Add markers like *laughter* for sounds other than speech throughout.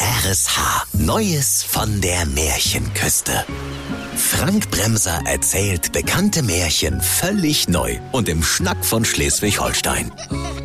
RSH. Neues von der Märchenküste. Frank Bremser erzählt bekannte Märchen völlig neu und im Schnack von Schleswig-Holstein.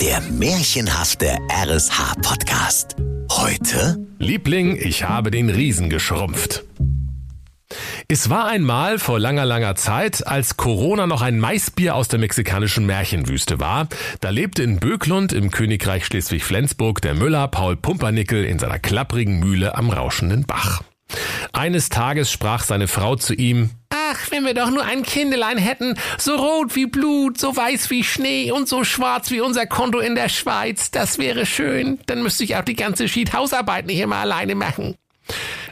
Der märchenhafte RSH-Podcast. Heute Liebling, ich habe den Riesen geschrumpft. Es war einmal vor langer, langer Zeit, als Corona noch ein Maisbier aus der mexikanischen Märchenwüste war. Da lebte in Böklund im Königreich Schleswig-Flensburg der Müller Paul Pumpernickel in seiner klapprigen Mühle am rauschenden Bach. Eines Tages sprach seine Frau zu ihm, Ach, wenn wir doch nur ein Kindelein hätten, so rot wie Blut, so weiß wie Schnee und so schwarz wie unser Konto in der Schweiz, das wäre schön. Dann müsste ich auch die ganze Schiedhausarbeit nicht immer alleine machen.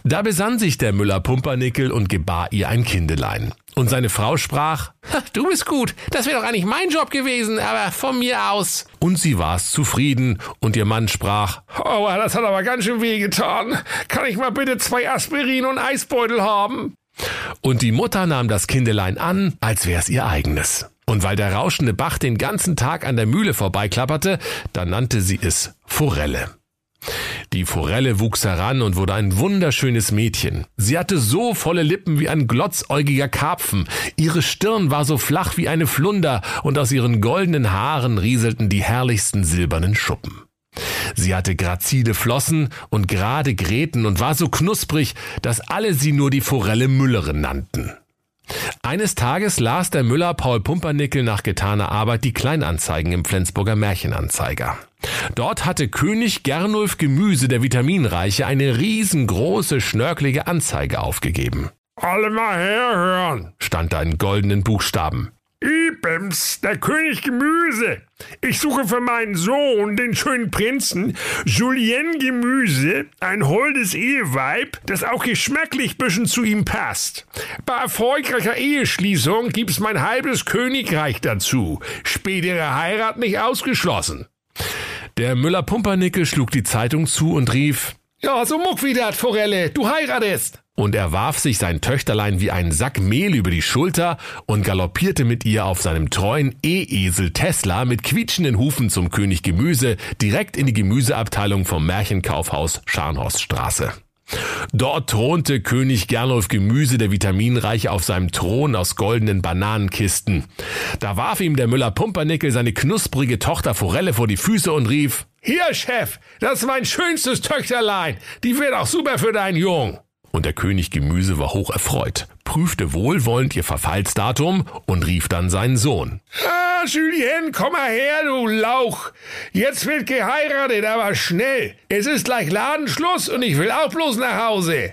Da besann sich der Müller Pumpernickel und gebar ihr ein Kindelein. Und seine Frau sprach, Du bist gut, das wäre doch eigentlich mein Job gewesen, aber von mir aus. Und sie war's zufrieden, und ihr Mann sprach, Oh, das hat aber ganz schön weh getan. Kann ich mal bitte zwei Aspirin und Eisbeutel haben? Und die Mutter nahm das Kindelein an, als wär's ihr eigenes. Und weil der rauschende Bach den ganzen Tag an der Mühle vorbeiklapperte, dann nannte sie es Forelle. Die Forelle wuchs heran und wurde ein wunderschönes Mädchen. Sie hatte so volle Lippen wie ein glotzäugiger Karpfen, ihre Stirn war so flach wie eine Flunder, und aus ihren goldenen Haaren rieselten die herrlichsten silbernen Schuppen. Sie hatte grazile Flossen und gerade Gräten und war so knusprig, dass alle sie nur die Forelle Müllerin nannten. Eines Tages las der Müller Paul Pumpernickel nach getaner Arbeit die Kleinanzeigen im Flensburger Märchenanzeiger. Dort hatte König Gernulf Gemüse der Vitaminreiche eine riesengroße, schnörkelige Anzeige aufgegeben. Alle mal herhören, stand da in goldenen Buchstaben. Ibims, der König Gemüse. Ich suche für meinen Sohn, den schönen Prinzen, Julien Gemüse, ein holdes Eheweib, das auch geschmacklich bisschen zu ihm passt. Bei erfolgreicher Eheschließung gibt's mein halbes Königreich dazu. Spätere Heirat nicht ausgeschlossen. Der Müller-Pumpernickel schlug die Zeitung zu und rief, Ja, so muck wieder, Forelle, du heiratest. Und er warf sich sein Töchterlein wie einen Sack Mehl über die Schulter und galoppierte mit ihr auf seinem treuen E-Esel Tesla mit quietschenden Hufen zum König Gemüse direkt in die Gemüseabteilung vom Märchenkaufhaus Scharnhorststraße. Dort thronte König Gernulf Gemüse der Vitaminreiche auf seinem Thron aus goldenen Bananenkisten. Da warf ihm der Müller Pumpernickel seine knusprige Tochter Forelle vor die Füße und rief, Hier, Chef, das ist mein schönstes Töchterlein. Die wird auch super für deinen Jung. Und der König Gemüse war hoch erfreut, prüfte wohlwollend ihr Verfallsdatum und rief dann seinen Sohn. Ah, Julien, komm mal her, du Lauch. Jetzt wird geheiratet, aber schnell. Es ist gleich Ladenschluss und ich will auch bloß nach Hause.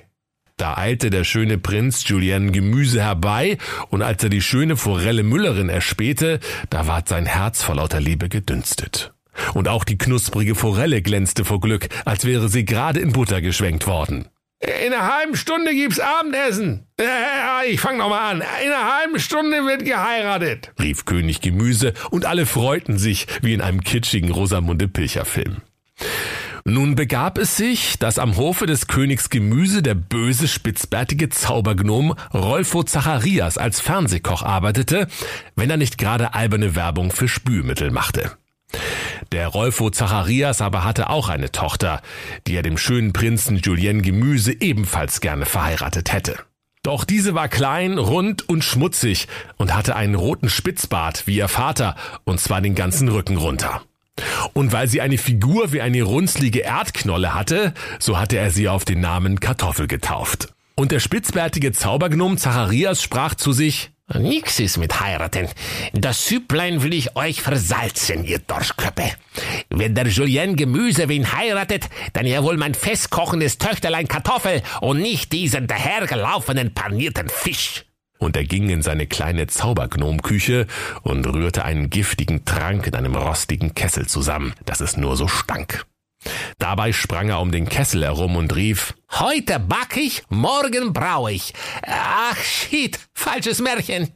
Da eilte der schöne Prinz Julien Gemüse herbei, und als er die schöne Forelle Müllerin erspähte, da ward sein Herz vor lauter Liebe gedünstet. Und auch die knusprige Forelle glänzte vor Glück, als wäre sie gerade in Butter geschwenkt worden. In einer halben Stunde gibt's Abendessen. *laughs* Ich fang noch mal an. In einer halben Stunde wird geheiratet, rief König Gemüse, und alle freuten sich wie in einem kitschigen Rosamunde Pilcher Film. Nun begab es sich, dass am Hofe des Königs Gemüse der böse, spitzbärtige Zaubergnom Rolfo Zacharias als Fernsehkoch arbeitete, wenn er nicht gerade alberne Werbung für Spülmittel machte. Der Rolfo Zacharias aber hatte auch eine Tochter, die er dem schönen Prinzen Julien Gemüse ebenfalls gerne verheiratet hätte. Doch diese war klein, rund und schmutzig und hatte einen roten Spitzbart wie ihr Vater, und zwar den ganzen Rücken runter. Und weil sie eine Figur wie eine runzlige Erdknolle hatte, so hatte er sie auf den Namen Kartoffel getauft. Und der spitzbärtige Zaubergnom Zacharias sprach zu sich, Nix ist mit heiraten. Das Süpplein will ich euch versalzen, ihr Dorschköppe. Wenn der Julien Gemüse wen heiratet, dann ja wohl mein festkochendes Töchterlein Kartoffel und nicht diesen dahergelaufenen panierten Fisch. Und er ging in seine kleine Zaubergnomküche und rührte einen giftigen Trank in einem rostigen Kessel zusammen, dass es nur so stank. Dabei sprang er um den Kessel herum und rief, Heute back ich, morgen brau ich. Ach, shit, falsches Märchen.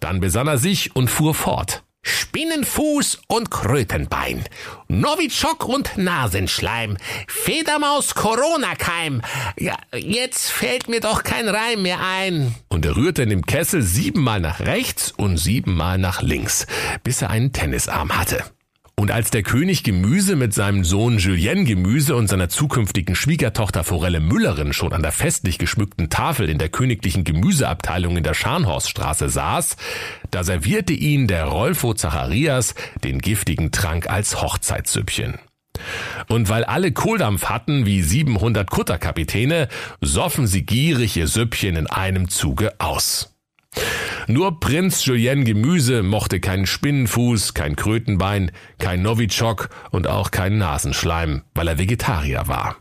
Dann besann er sich und fuhr fort. Spinnenfuß und Krötenbein, Novichok und Nasenschleim, Federmaus Corona-Keim. Ja, jetzt fällt mir doch kein Reim mehr ein. Und er rührte in dem Kessel siebenmal nach rechts und siebenmal nach links, bis er einen Tennisarm hatte. Und als der König Gemüse mit seinem Sohn Julien Gemüse und seiner zukünftigen Schwiegertochter Forelle Müllerin schon an der festlich geschmückten Tafel in der königlichen Gemüseabteilung in der Scharnhorststraße saß, da servierte ihn der Rolfo Zacharias den giftigen Trank als Hochzeitssüppchen. Und weil alle Kohldampf hatten wie 700 Kutterkapitäne, soffen sie gierig ihr Süppchen in einem Zuge aus. Nur Prinz Julien Gemüse mochte keinen Spinnenfuß, kein Krötenbein, kein Novichok und auch keinen Nasenschleim, weil er Vegetarier war.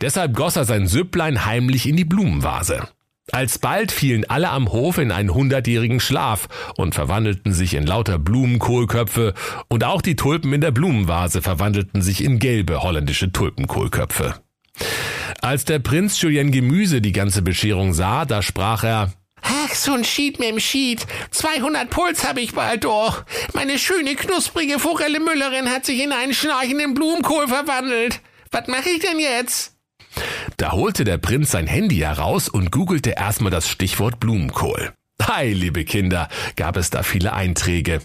Deshalb goss er sein Süpplein heimlich in die Blumenvase. Alsbald fielen alle am Hof in einen hundertjährigen Schlaf und verwandelten sich in lauter Blumenkohlköpfe, und auch die Tulpen in der Blumenvase verwandelten sich in gelbe holländische Tulpenkohlköpfe. Als der Prinz Julien Gemüse die ganze Bescherung sah, da sprach er Ach, so ein Schied mit dem Schied. 200 Puls hab ich bald doch. Meine schöne, knusprige Forelle Müllerin hat sich in einen schnarchenden Blumenkohl verwandelt. Was mache ich denn jetzt? Da holte der Prinz sein Handy heraus und googelte erstmal das Stichwort Blumenkohl. Hi, liebe Kinder, gab es da viele Einträge.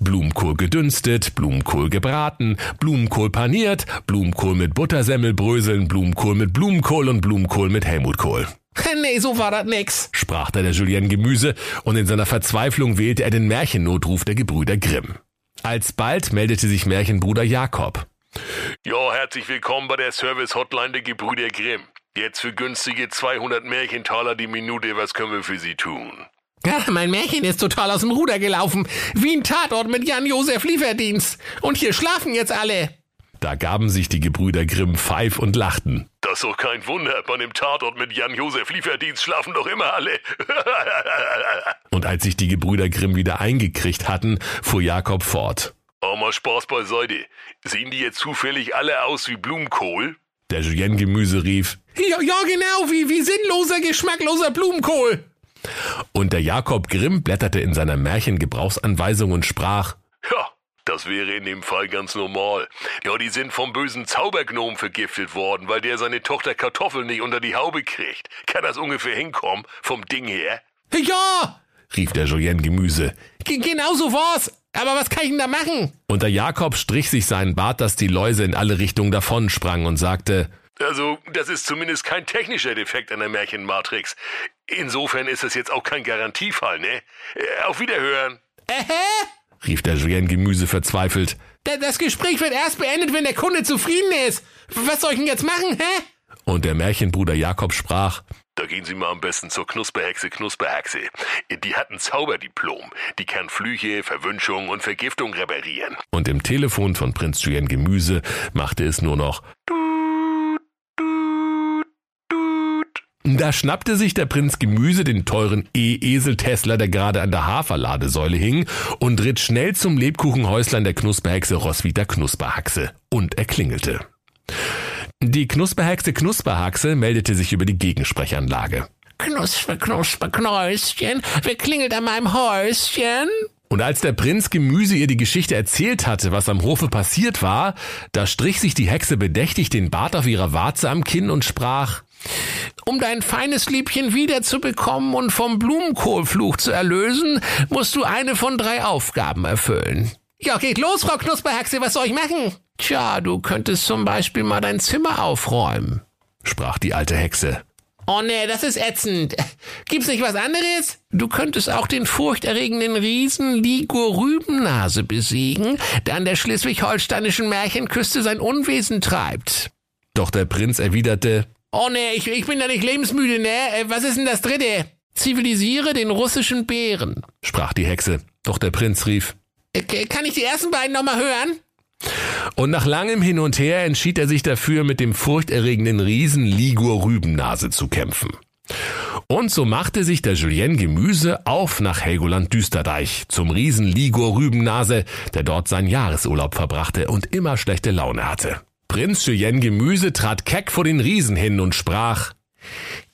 Blumenkohl gedünstet, Blumenkohl gebraten, Blumenkohl paniert, Blumenkohl mit Buttersemmelbröseln, Blumenkohl mit Blumenkohl und Blumenkohl mit Helmutkohl. *laughs* Nee, so war das nix, sprach da der Julien Gemüse, und in seiner Verzweiflung wählte er den Märchennotruf der Gebrüder Grimm. Alsbald meldete sich Märchenbruder Jakob. Ja, herzlich willkommen bei der Service-Hotline der Gebrüder Grimm. Jetzt für günstige 200 Märchentaler die Minute, was können wir für Sie tun? Ja, mein Märchen ist total aus dem Ruder gelaufen. Wie ein Tatort mit Jan-Josef Lieferdienst. Und hier schlafen jetzt alle. Da gaben sich die Gebrüder Grimm pfeif und lachten. Das ist doch kein Wunder. Bei dem Tatort mit Jan-Josef Lieferdienst schlafen doch immer alle. *laughs* und als sich die Gebrüder Grimm wieder eingekriegt hatten, fuhr Jakob fort. Aber mal Spaß beiseite. Sehen die jetzt zufällig alle aus wie Blumenkohl? Der Julien Gemüse rief. Ja, ja, genau, wie, wie sinnloser, geschmackloser Blumenkohl. Und der Jakob Grimm blätterte in seiner Märchengebrauchsanweisung und sprach. Ja, das wäre in dem Fall ganz normal. Ja, die sind vom bösen Zaubergnom vergiftet worden, weil der seine Tochter Kartoffel nicht unter die Haube kriegt. Kann das ungefähr hinkommen, vom Ding her? Ja, rief der Julien Gemüse. G genau so war's. Aber was kann ich denn da machen? Und der Jakob strich sich seinen Bart, dass die Läuse in alle Richtungen davonsprangen und sagte, also, das ist zumindest kein technischer Defekt an der Märchenmatrix. Insofern ist es jetzt auch kein Garantiefall, ne? Äh, auf Wiederhören. Äh, rief der Julien Gemüse verzweifelt. Das Gespräch wird erst beendet, wenn der Kunde zufrieden ist. Was soll ich denn jetzt machen, hä? Und der Märchenbruder Jakob sprach, da gehen Sie mal am besten zur Knusperhexe Knusperhexe. Die hat ein Zauberdiplom. Die kann Flüche, Verwünschung und Vergiftung reparieren. Und im Telefon von Prinz Julien Gemüse machte es nur noch Da schnappte sich der Prinz Gemüse den teuren E-Esel-Tesla, der gerade an der Haferladesäule hing, und ritt schnell zum Lebkuchenhäuslein der Knusperhexe Roswitha Knusperhaxe. Und er klingelte. Die Knusperhexe Knusperhaxe meldete sich über die Gegensprechanlage. Knusper, Knusper, Knäuschen, wer klingelt an meinem Häuschen? Und als der Prinz Gemüse ihr die Geschichte erzählt hatte, was am Hofe passiert war, da strich sich die Hexe bedächtig den Bart auf ihrer Warze am Kinn und sprach, um dein feines Liebchen wiederzubekommen und vom Blumenkohlfluch zu erlösen, musst du eine von drei Aufgaben erfüllen. Ja, geht los, Frau Knusperhexe, was soll ich machen? Tja, du könntest zum Beispiel mal dein Zimmer aufräumen, sprach die alte Hexe. Oh nee, das ist ätzend. Gibt's nicht was anderes? Du könntest auch den furchterregenden Riesen Ligur Rübennase besiegen, der an der schleswig-holsteinischen Märchenküste sein Unwesen treibt. Doch der Prinz erwiderte, Oh nee, ich, ich bin da nicht lebensmüde, ne? Äh, was ist denn das dritte? Zivilisiere den russischen Bären, sprach die Hexe. Doch der Prinz rief, äh, kann ich die ersten beiden nochmal hören? Und nach langem Hin und Her entschied er sich dafür, mit dem furchterregenden Riesen Ligur Rübennase zu kämpfen. Und so machte sich der Julien Gemüse auf nach Helgoland Düsterdeich zum Riesen Ligur Rübennase, der dort seinen Jahresurlaub verbrachte und immer schlechte Laune hatte. Prinz Julien Gemüse trat keck vor den Riesen hin und sprach,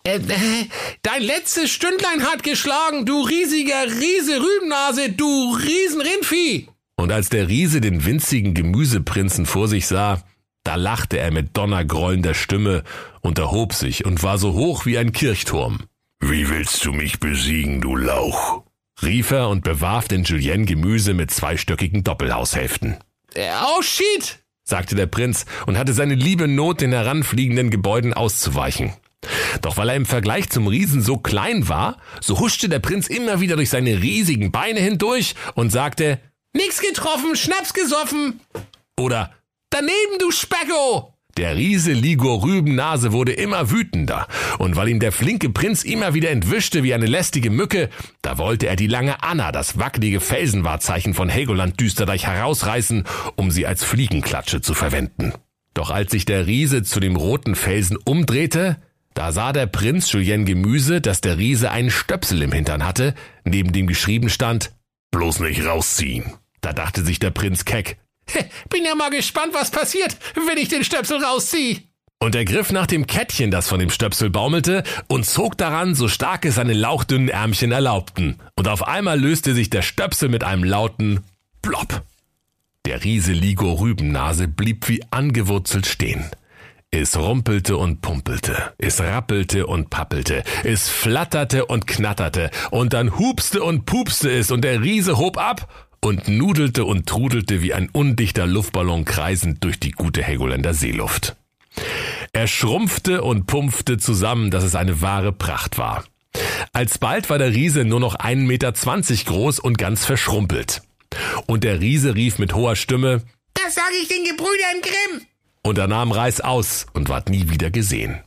äh, äh, dein letztes Stündlein hat geschlagen, du riesiger Riese Rübennase, du Riesenrindvieh. Und als der Riese den winzigen Gemüseprinzen vor sich sah, da lachte er mit donnergrollender Stimme und erhob sich und war so hoch wie ein Kirchturm. Wie willst du mich besiegen, du Lauch? rief er und bewarf den Julien Gemüse mit zweistöckigen Doppelhaushälften. Oh shit, sagte der Prinz und hatte seine liebe Not, den heranfliegenden Gebäuden auszuweichen. Doch weil er im Vergleich zum Riesen so klein war, so huschte der Prinz immer wieder durch seine riesigen Beine hindurch und sagte, Nix getroffen, Schnaps gesoffen. Oder, daneben, du Specko! Der Riese Ligor Rübennase wurde immer wütender, und weil ihm der flinke Prinz immer wieder entwischte wie eine lästige Mücke, da wollte er die lange Anna, das wackelige Felsenwahrzeichen von Helgoland Düsterdeich herausreißen, um sie als Fliegenklatsche zu verwenden. Doch als sich der Riese zu dem roten Felsen umdrehte, da sah der Prinz Julien Gemüse, dass der Riese einen Stöpsel im Hintern hatte, neben dem geschrieben stand, bloß nicht rausziehen. Da dachte sich der Prinz keck, *laughs* bin ja mal gespannt, was passiert, wenn ich den Stöpsel rausziehe. Und er griff nach dem Kettchen, das von dem Stöpsel baumelte, und zog daran, so stark es seine lauchdünnen Ärmchen erlaubten. Und auf einmal löste sich der Stöpsel mit einem lauten Plopp. Der Riese Ligo Rübennase blieb wie angewurzelt stehen. Es rumpelte und pumpelte, es rappelte und pappelte, es flatterte und knatterte, und dann hupste und pupste es, und der Riese hob ab und nudelte und trudelte wie ein undichter Luftballon kreisend durch die gute Helgoländer Seeluft. Er schrumpfte und pumpfte zusammen, dass es eine wahre Pracht war. Alsbald war der Riese nur noch 1,20 Meter groß und ganz verschrumpelt. Und der Riese rief mit hoher Stimme, Das sage ich den Gebrüdern Grimm! und er nahm Reis aus und ward nie wieder gesehen.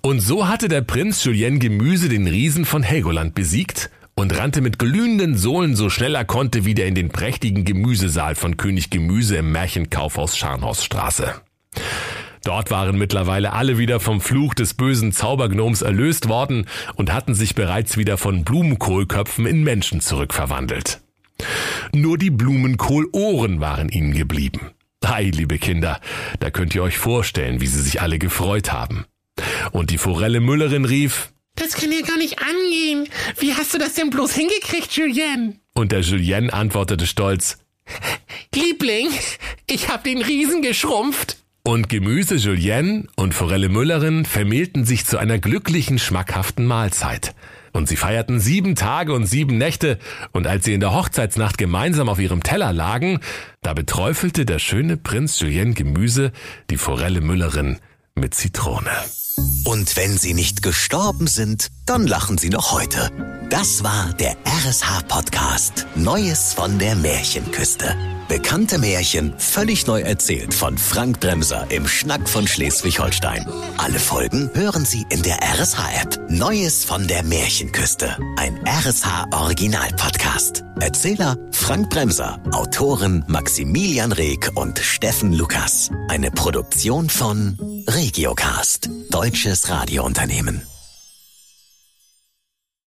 Und so hatte der Prinz Julien Gemüse den Riesen von Helgoland besiegt und rannte mit glühenden Sohlen so schnell er konnte wieder in den prächtigen Gemüsesaal von König Gemüse im Märchenkaufhaus Scharnhausstraße. Dort waren mittlerweile alle wieder vom Fluch des bösen Zaubergnoms erlöst worden und hatten sich bereits wieder von Blumenkohlköpfen in Menschen zurückverwandelt. Nur die Blumenkohlohren waren ihnen geblieben. Ei, liebe Kinder, da könnt ihr euch vorstellen, wie sie sich alle gefreut haben. Und die Forelle Müllerin rief, Das kann ja gar nicht angehen. Wie hast du das denn bloß hingekriegt, Julien? und der Julien antwortete stolz, Liebling, ich hab den Riesen geschrumpft. Und Gemüse Julien und Forelle Müllerin vermählten sich zu einer glücklichen, schmackhaften Mahlzeit. Und sie feierten sieben Tage und sieben Nächte, und als sie in der Hochzeitsnacht gemeinsam auf ihrem Teller lagen, da beträufelte der schöne Prinz Julien Gemüse die Forelle Müllerin mit Zitrone. Und wenn sie nicht gestorben sind, dann lachen sie noch heute. Das war der RSH-Podcast Neues von der Märchenküste. Bekannte Märchen völlig neu erzählt von Frank Bremser im Schnack von Schleswig-Holstein. Alle Folgen hören Sie in der RSH-App. Neues von der Märchenküste. Ein RSH-Original-Podcast. Erzähler Frank Bremser. Autoren Maximilian Reg und Steffen Lukas. Eine Produktion von Regiocast. Deutsches Radiounternehmen.